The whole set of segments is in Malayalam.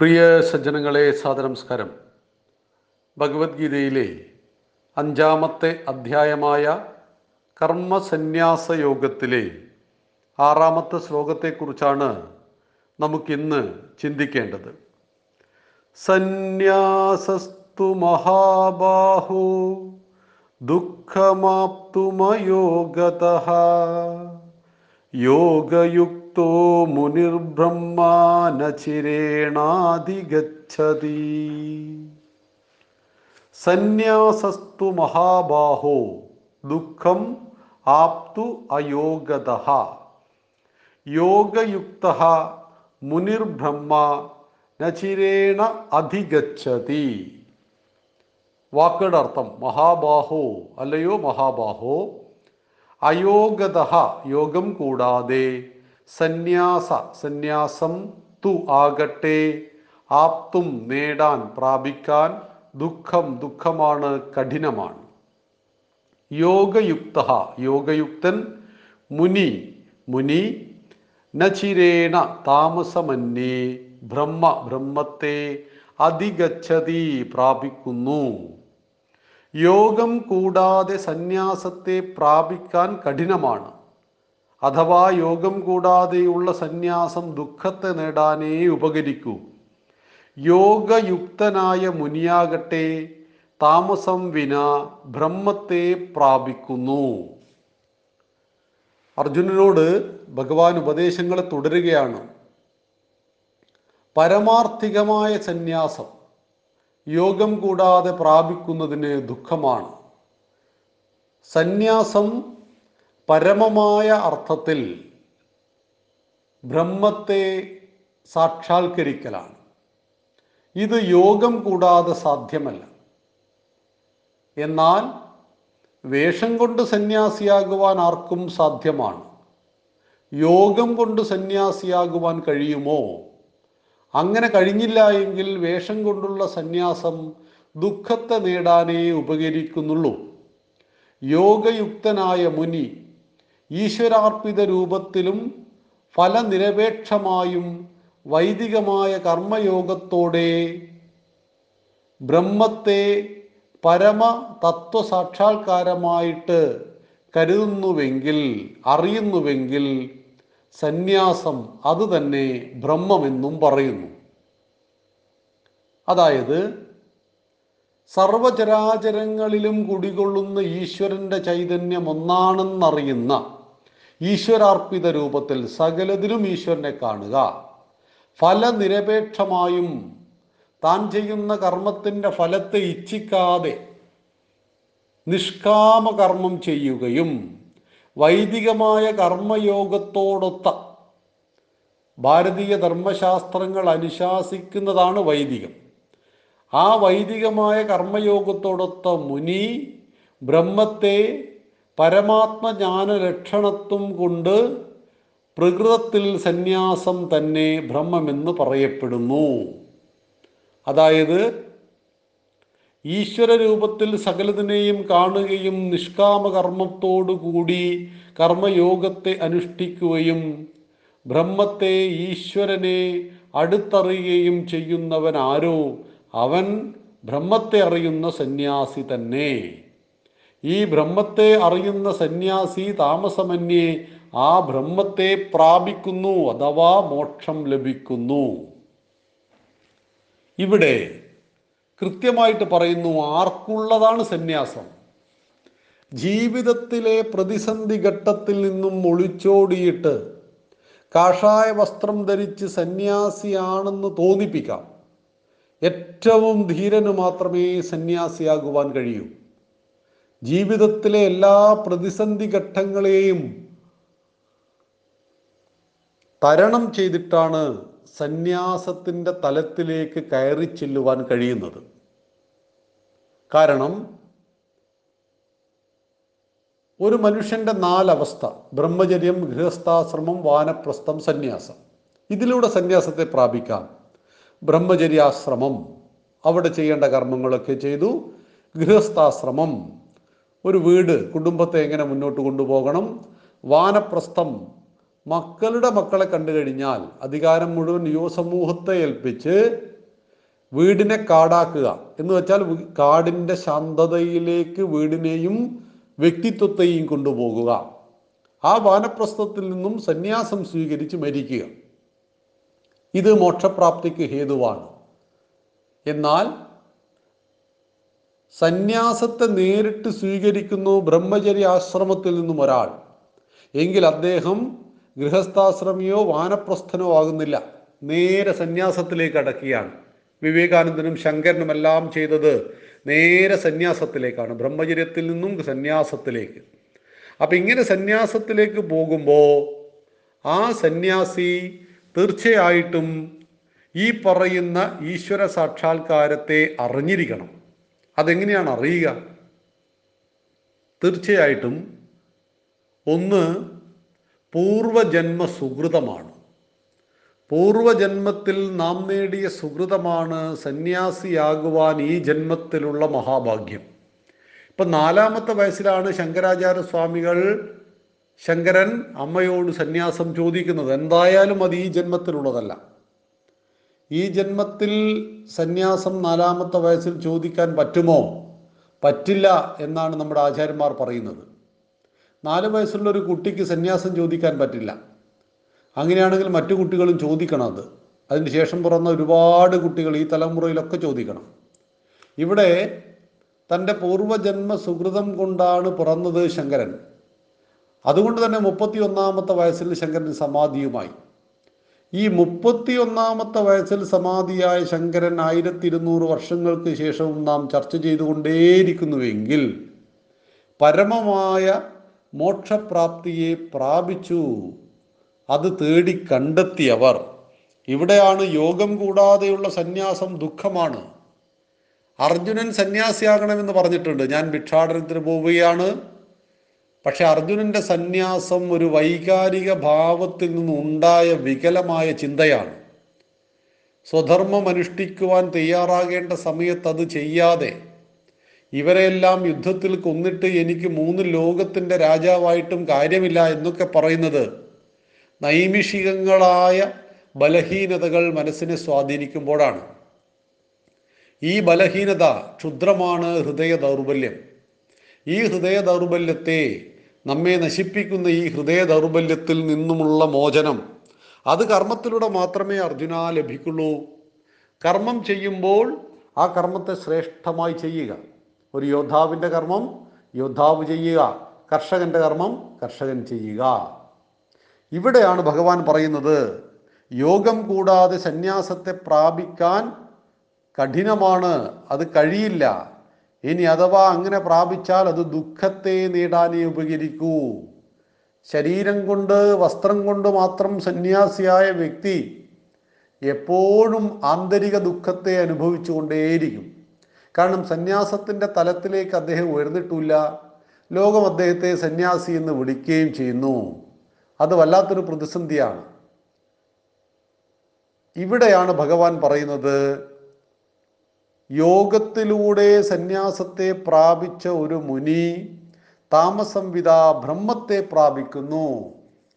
പ്രിയ സജ്ജനങ്ങളെ സാദനമസ്കാരം ഭഗവത്ഗീതയിലെ അഞ്ചാമത്തെ അധ്യായമായ കർമ്മസന്യാസ യോഗത്തിലെ ആറാമത്തെ ശ്ലോകത്തെക്കുറിച്ചാണ് നമുക്കിന്ന് ചിന്തിക്കേണ്ടത്. സന്യാസസ്തു മഹാബാഹു ദുഃഖമാപ്തുമയോഗത യോഗയുക്തോ മുനിർബ്രഹ്മാനചിരേണാധിഗച്ഛതി. സന്യാസസ്തു മഹാബാഹോ ദുഃഖം ആപ്തു അയോഗത യോഗയുക്ത മുനിർബ്രഹ്മ നചിരേണ അധിഗച്ഛതി. വാക്കുകളുടെ അർത്ഥം മഹാബാഹോ അല്ലയോ മഹാബാഹോ? അയോഗത യോഗം കൂടാതെ സന്യാസ സന്യാസം തു ആകട്ടെ. ആപ്തും നേടാൻ പ്രാപിക്കാൻ ദുഃഖം ദുഃഖമാണ് കഠിനമാണ്. യോഗയുക്ത യോഗയുക്തൻ മുനി മുനി നചിരേണ താമസമന്യേ ബ്രഹ്മ ബ്രഹ്മത്തെ അതിഗച്ഛതി പ്രാപിക്കുന്നു. യോഗം കൂടാതെ സന്യാസത്തെ പ്രാപിക്കാൻ കഠിനമാണ്. അഥവാ യോഗം കൂടാതെയുള്ള സന്യാസം ദുഃഖത്തെ നേടാനേ ഉപകരിക്കൂ. യോഗയുക്തനായ മുനിയാകട്ടെ താമസം വിന ബ്രഹ്മത്തെ പ്രാപിക്കുന്നു. അർജുനനോട് ഭഗവാൻ ഉപദേശങ്ങളെ തുടരുകയാണ്. പരമാർത്ഥികമായ സന്യാസം യോഗം കൂടാതെ പ്രാപിക്കുന്നതിന് ദുഃഖമാണ്. സന്യാസം പരമമായ അർത്ഥത്തിൽ ബ്രഹ്മത്തെ സാക്ഷാത്കരിക്കലാണ്. ഇത് യോഗം കൂടാതെ സാധ്യമല്ല. എന്നാൽ വേഷം കൊണ്ട് സന്യാസിയാകുവാൻ ആർക്കും സാധ്യമാണ്. യോഗം കൊണ്ട് സന്യാസിയാകുവാൻ കഴിയുമോ? അങ്ങനെ കഴിഞ്ഞില്ല എങ്കിൽ വേഷം കൊണ്ടുള്ള സന്യാസം ദുഃഖത്തെ നേടാനേ ഉപകരിക്കുന്നുള്ളൂ. യോഗയുക്തനായ മുനി ഈശ്വരാർപ്പിത രൂപത്തിലും ഫലനിരപേക്ഷമായും വൈദികമായ കർമ്മയോഗത്തോടെ ബ്രഹ്മത്തെ പരമ തത്വസാക്ഷാത്കാരമായിട്ട് കരുതുന്നുവെങ്കിൽ അറിയുന്നുവെങ്കിൽ സന്യാസം അത് തന്നെ ബ്രഹ്മമെന്നും പറയുന്നു. അതായത് സർവചരാചരങ്ങളിലും കുടികൊള്ളുന്ന ഈശ്വരന്റെ ചൈതന്യം ഒന്നാണെന്നറിയുന്ന ഈശ്വരാർപ്പിത രൂപത്തിൽ സകലതിലും ഈശ്വരനെ കാണുക. ഫലനിരപേക്ഷമായും താൻ ചെയ്യുന്ന കർമ്മത്തിന്റെ ഫലത്തെ ഇച്ഛിക്കാതെ നിഷ്കാമ കർമ്മം ചെയ്യുകയും വൈദികമായ കർമ്മയോഗത്തോടൊത്ത ഭാരതീയ ധർമ്മശാസ്ത്രങ്ങൾ അനുശാസിക്കുന്നതാണ് വൈദികം. ആ വൈദികമായ കർമ്മയോഗത്തോടൊത്ത മുനി ബ്രഹ്മത്തെ പരമാത്മജ്ഞാന ലക്ഷണത്വം കൊണ്ട് പ്രകൃതത്തിൽ സന്യാസം തന്നെ ബ്രഹ്മമെന്ന് പറയപ്പെടുന്നു. അതായത് ഈശ്വര രൂപത്തിൽ സകലതിനെയും കാണുകയും നിഷ്കാമകർമ്മത്തോടുകൂടി കൂടി കർമ്മയോഗത്തെ അനുഷ്ഠിക്കുകയും ബ്രഹ്മത്തെ ഈശ്വരനെ അടുത്തറിയുകയും ചെയ്യുന്നവൻ ആരോ അവൻ ബ്രഹ്മത്തെ അറിയുന്ന സന്യാസി തന്നെ. ഈ ബ്രഹ്മത്തെ അറിയുന്ന സന്യാസി താമസമന്യേ ആ ബ്രഹ്മത്തെ പ്രാപിക്കുന്നു അഥവാ മോക്ഷം ലഭിക്കുന്നു. ഇവിടെ കൃത്യമായിട്ട് പറയുന്നു ആർക്കുള്ളതാണ് സന്യാസം. ജീവിതത്തിലെ പ്രതിസന്ധി ഘട്ടത്തിൽ നിന്നും ഒളിച്ചോടിയിട്ട് കാഷായ വസ്ത്രം ധരിച്ച് സന്യാസിയാണെന്ന് തോന്നിപ്പിക്കാം. ഏറ്റവും ധീരന് മാത്രമേ സന്യാസിയാകുവാൻ കഴിയൂ. ജീവിതത്തിലെ എല്ലാ പ്രതിസന്ധി ഘട്ടങ്ങളെയും തരണം ചെയ്തിട്ടാണ് സന്യാസത്തിന്റെ തലത്തിലേക്ക് കയറി ചെല്ലുവാൻ കഴിയുന്നത്. കാരണം ഒരു മനുഷ്യന്റെ നാലവസ്ഥ ബ്രഹ്മചര്യം ഗൃഹസ്ഥാശ്രമം വാനപ്രസ്ഥം സന്യാസം. ഇതിലൂടെ സന്യാസത്തെ പ്രാപിക്കാം. ബ്രഹ്മചര്യാശ്രമം അവിടെ ചെയ്യേണ്ട കർമ്മങ്ങളൊക്കെ ചെയ്തു. ഗൃഹസ്ഥാശ്രമം ഒരു വീട് കുടുംബത്തെ എങ്ങനെ മുന്നോട്ട് കൊണ്ടുപോകണം? വാനപ്രസ്ഥം മക്കളുടെ മക്കളെ കണ്ടു കഴിഞ്ഞാൽ അധികാരം മുഴുവൻ യുവസമൂഹത്തെ ഏൽപ്പിച്ച് വീടിനെ കാടാക്കുക. എന്ന് വെച്ചാൽ കാടിന്റെ ശാന്തതയിലേക്ക് വീടിനെയും വ്യക്തിത്വത്തെയും കൊണ്ടുപോകുക. ആ വാനപ്രസ്ഥത്തിൽ നിന്നും സന്യാസം സ്വീകരിച്ച് മരിക്കുക. ഇത് മോക്ഷപ്രാപ്തിക്ക് ഹേതുവാണ്. എന്നാൽ സന്യാസത്തെ നേരിട്ട് സ്വീകരിക്കുന്നു ബ്രഹ്മചര്യ ആശ്രമത്തിൽ നിന്നും ഒരാൾ. എങ്കിൽ അദ്ദേഹം ഗൃഹസ്ഥാശ്രമിയോ വാനപ്രസ്ഥനോ ആകുന്നില്ല. നേരെ സന്യാസത്തിലേക്ക് അടക്കുകയാണ്. വിവേകാനന്ദനും ശങ്കരനും എല്ലാം ചെയ്തത് നേരെ സന്യാസത്തിലേക്കാണ്. ബ്രഹ്മചര്യത്തിൽ നിന്നും സന്യാസത്തിലേക്ക്. അപ്പം ഇങ്ങനെ സന്യാസത്തിലേക്ക് പോകുമ്പോൾ ആ സന്യാസി തീർച്ചയായിട്ടും ഈ പറയുന്ന ഈശ്വര സാക്ഷാത്കാരത്തെ അറിഞ്ഞിരിക്കണം. അതെങ്ങനെയാണ് അറിയുക? തീർച്ചയായിട്ടും ഒന്ന് പൂർവജന്മ സുഹൃതമാണ് പൂർവജന്മത്തിൽ നാം നേടിയ സുഹൃതമാണ് സന്യാസിയാകുവാൻ ഈ ജന്മത്തിലുള്ള മഹാഭാഗ്യം. ഇപ്പം നാലാമത്തെ വയസ്സിലാണ് ശങ്കരാചാര്യ സ്വാമികൾ ശങ്കരൻ അമ്മയോട് സന്യാസം ചോദിക്കുന്നത്. എന്തായാലും അത് ഈ ജന്മത്തിലുള്ളതല്ല. ഈ ജന്മത്തിൽ സന്യാസം നാലാമത്തെ വയസ്സിൽ ചോദിക്കാൻ പറ്റുമോ? പറ്റില്ല എന്നാണ് നമ്മുടെ ആചാര്യന്മാർ പറയുന്നത്. നാല് വയസ്സുള്ള ഒരു കുട്ടിക്ക് സന്യാസം ചോദിക്കാൻ പറ്റില്ല. അങ്ങനെയാണെങ്കിൽ മറ്റു കുട്ടികളും ചോദിക്കണം അത്. അതിന് ശേഷം പിറന്ന ഒരുപാട് കുട്ടികൾ ഈ തലമുറയിലൊക്കെ ചോദിക്കണം. ഇവിടെ തന്റെ പൂർവജന്മ സുഹൃതം കൊണ്ടാണ് പിറന്നത് ശങ്കരൻ. അതുകൊണ്ട് തന്നെ മുപ്പത്തി ഒന്നാമത്തെ വയസ്സിൽ ശങ്കരൻ സമാധിയുമായി. ഈ മുപ്പത്തി ഒന്നാമത്തെ വയസ്സിൽ സമാധിയായ ശങ്കരൻ ആയിരത്തി ഇരുന്നൂറ് വർഷങ്ങൾക്ക് ശേഷവും നാം ചർച്ച ചെയ്തുകൊണ്ടേയിരിക്കുന്നുവെങ്കിൽ പരമമായ മോക്ഷപ്രാപ്തിയെ പ്രാപിച്ചു. അത് തേടി കണ്ടെത്തിയവർ. ഇവിടെയാണ് യോഗം കൂടാതെയുള്ള സന്യാസം ദുഃഖമാണ്. അർജുനൻ സന്യാസിയാകണമെന്ന് പറഞ്ഞിട്ടുണ്ട്. ഞാൻ ഭിക്ഷാടനത്തിന് പോവുകയാണ്. പക്ഷെ അർജുനന്റെ സന്യാസം ഒരു വൈകാരിക ഭാവത്തിൽ നിന്നുണ്ടായ വികലമായ ചിന്തയാണ്. സ്വധർമ്മം അനുഷ്ഠിക്കുവാൻ തയ്യാറാകേണ്ട സമയത്ത് അത് ചെയ്യാതെ ഇവരെല്ലാം യുദ്ധത്തിൽ കൊന്നിട്ട് എനിക്ക് മൂന്ന് ലോകത്തിന്റെ രാജാവായിട്ടും കാര്യമില്ല എന്നൊക്കെ പറയുന്നത് നൈമിഷികങ്ങളായ ബലഹീനതകൾ മനസ്സിനെ സ്വാധീനിക്കുമ്പോഴാണ്. ഈ ബലഹീനത ക്ഷുദ്രമാണ് ഹൃദയ ദൗർബല്യം. ഈ ഹൃദയ ദൗർബല്യത്തെ നമ്മെ നശിപ്പിക്കുന്ന ഈ ഹൃദയ ദൗർബല്യത്തിൽ നിന്നുമുള്ള മോചനം അത് കർമ്മത്തിലൂടെ മാത്രമേ അർജുന ലഭിക്കുള്ളൂ. കർമ്മം ചെയ്യുമ്പോൾ ആ കർമ്മത്തെ ശ്രേഷ്ഠമായി ചെയ്യുക. ഒരു യോദ്ധാവിന്റെ കർമ്മം യോദ്ധാവ് ചെയ്യുക. കർഷകന്റെ കർമ്മം കർഷകൻ ചെയ്യുക. ഇവിടെയാണ് ഭഗവാൻ പറയുന്നത് യോഗം കൂടാതെ സന്യാസത്തെ പ്രാപിക്കാൻ കഠിനമാണ് അത് കഴിയില്ല. ഇനി അഥവാ അങ്ങനെ പ്രാപിച്ചാൽ അത് ദുഃഖത്തെ നേടാനേ ഉപകരിക്കൂ. ശരീരം കൊണ്ട് വസ്ത്രം കൊണ്ട് മാത്രം സന്യാസിയായ വ്യക്തി എപ്പോഴും ആന്തരിക ദുഃഖത്തെ അനുഭവിച്ചുകൊണ്ടേയിരിക്കും കാരണം സന്യാസത്തിന്റെ തലത്തിലേക്ക് അദ്ദേഹം ഉയർന്നിട്ടില്ല. ലോകം അദ്ദേഹത്തെ സന്യാസി എന്ന് വിളിക്കുകയും ചെയ്യുന്നു. അത് വല്ലാത്തൊരു പ്രതിസന്ധിയാണ്. ഇവിടെയാണ് ഭഗവാൻ പറയുന്നത് യോഗത്തിലൂടെ സന്യാസത്തെ പ്രാപിച്ച ഒരു മുനി താമസംവിധ ബ്രഹ്മത്തെ പ്രാപിക്കുന്നു.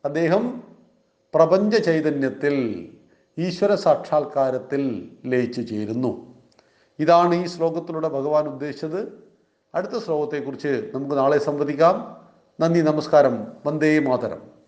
അദ്ദേഹം പ്രപഞ്ച ചൈതന്യത്തിൽ ഈശ്വര സാക്ഷാത്കാരത്തിൽ ലയിച്ചു ചേരുന്നു. ഇതാണ് ഈ ശ്ലോകത്തിലൂടെ ഭഗവാൻ ഉദ്ദേശിച്ചത്. അടുത്ത ശ്ലോകത്തെക്കുറിച്ച് നമുക്ക് നാളെ സംവദിക്കാം. നന്ദി നമസ്കാരം. വന്ദേ മാതരം.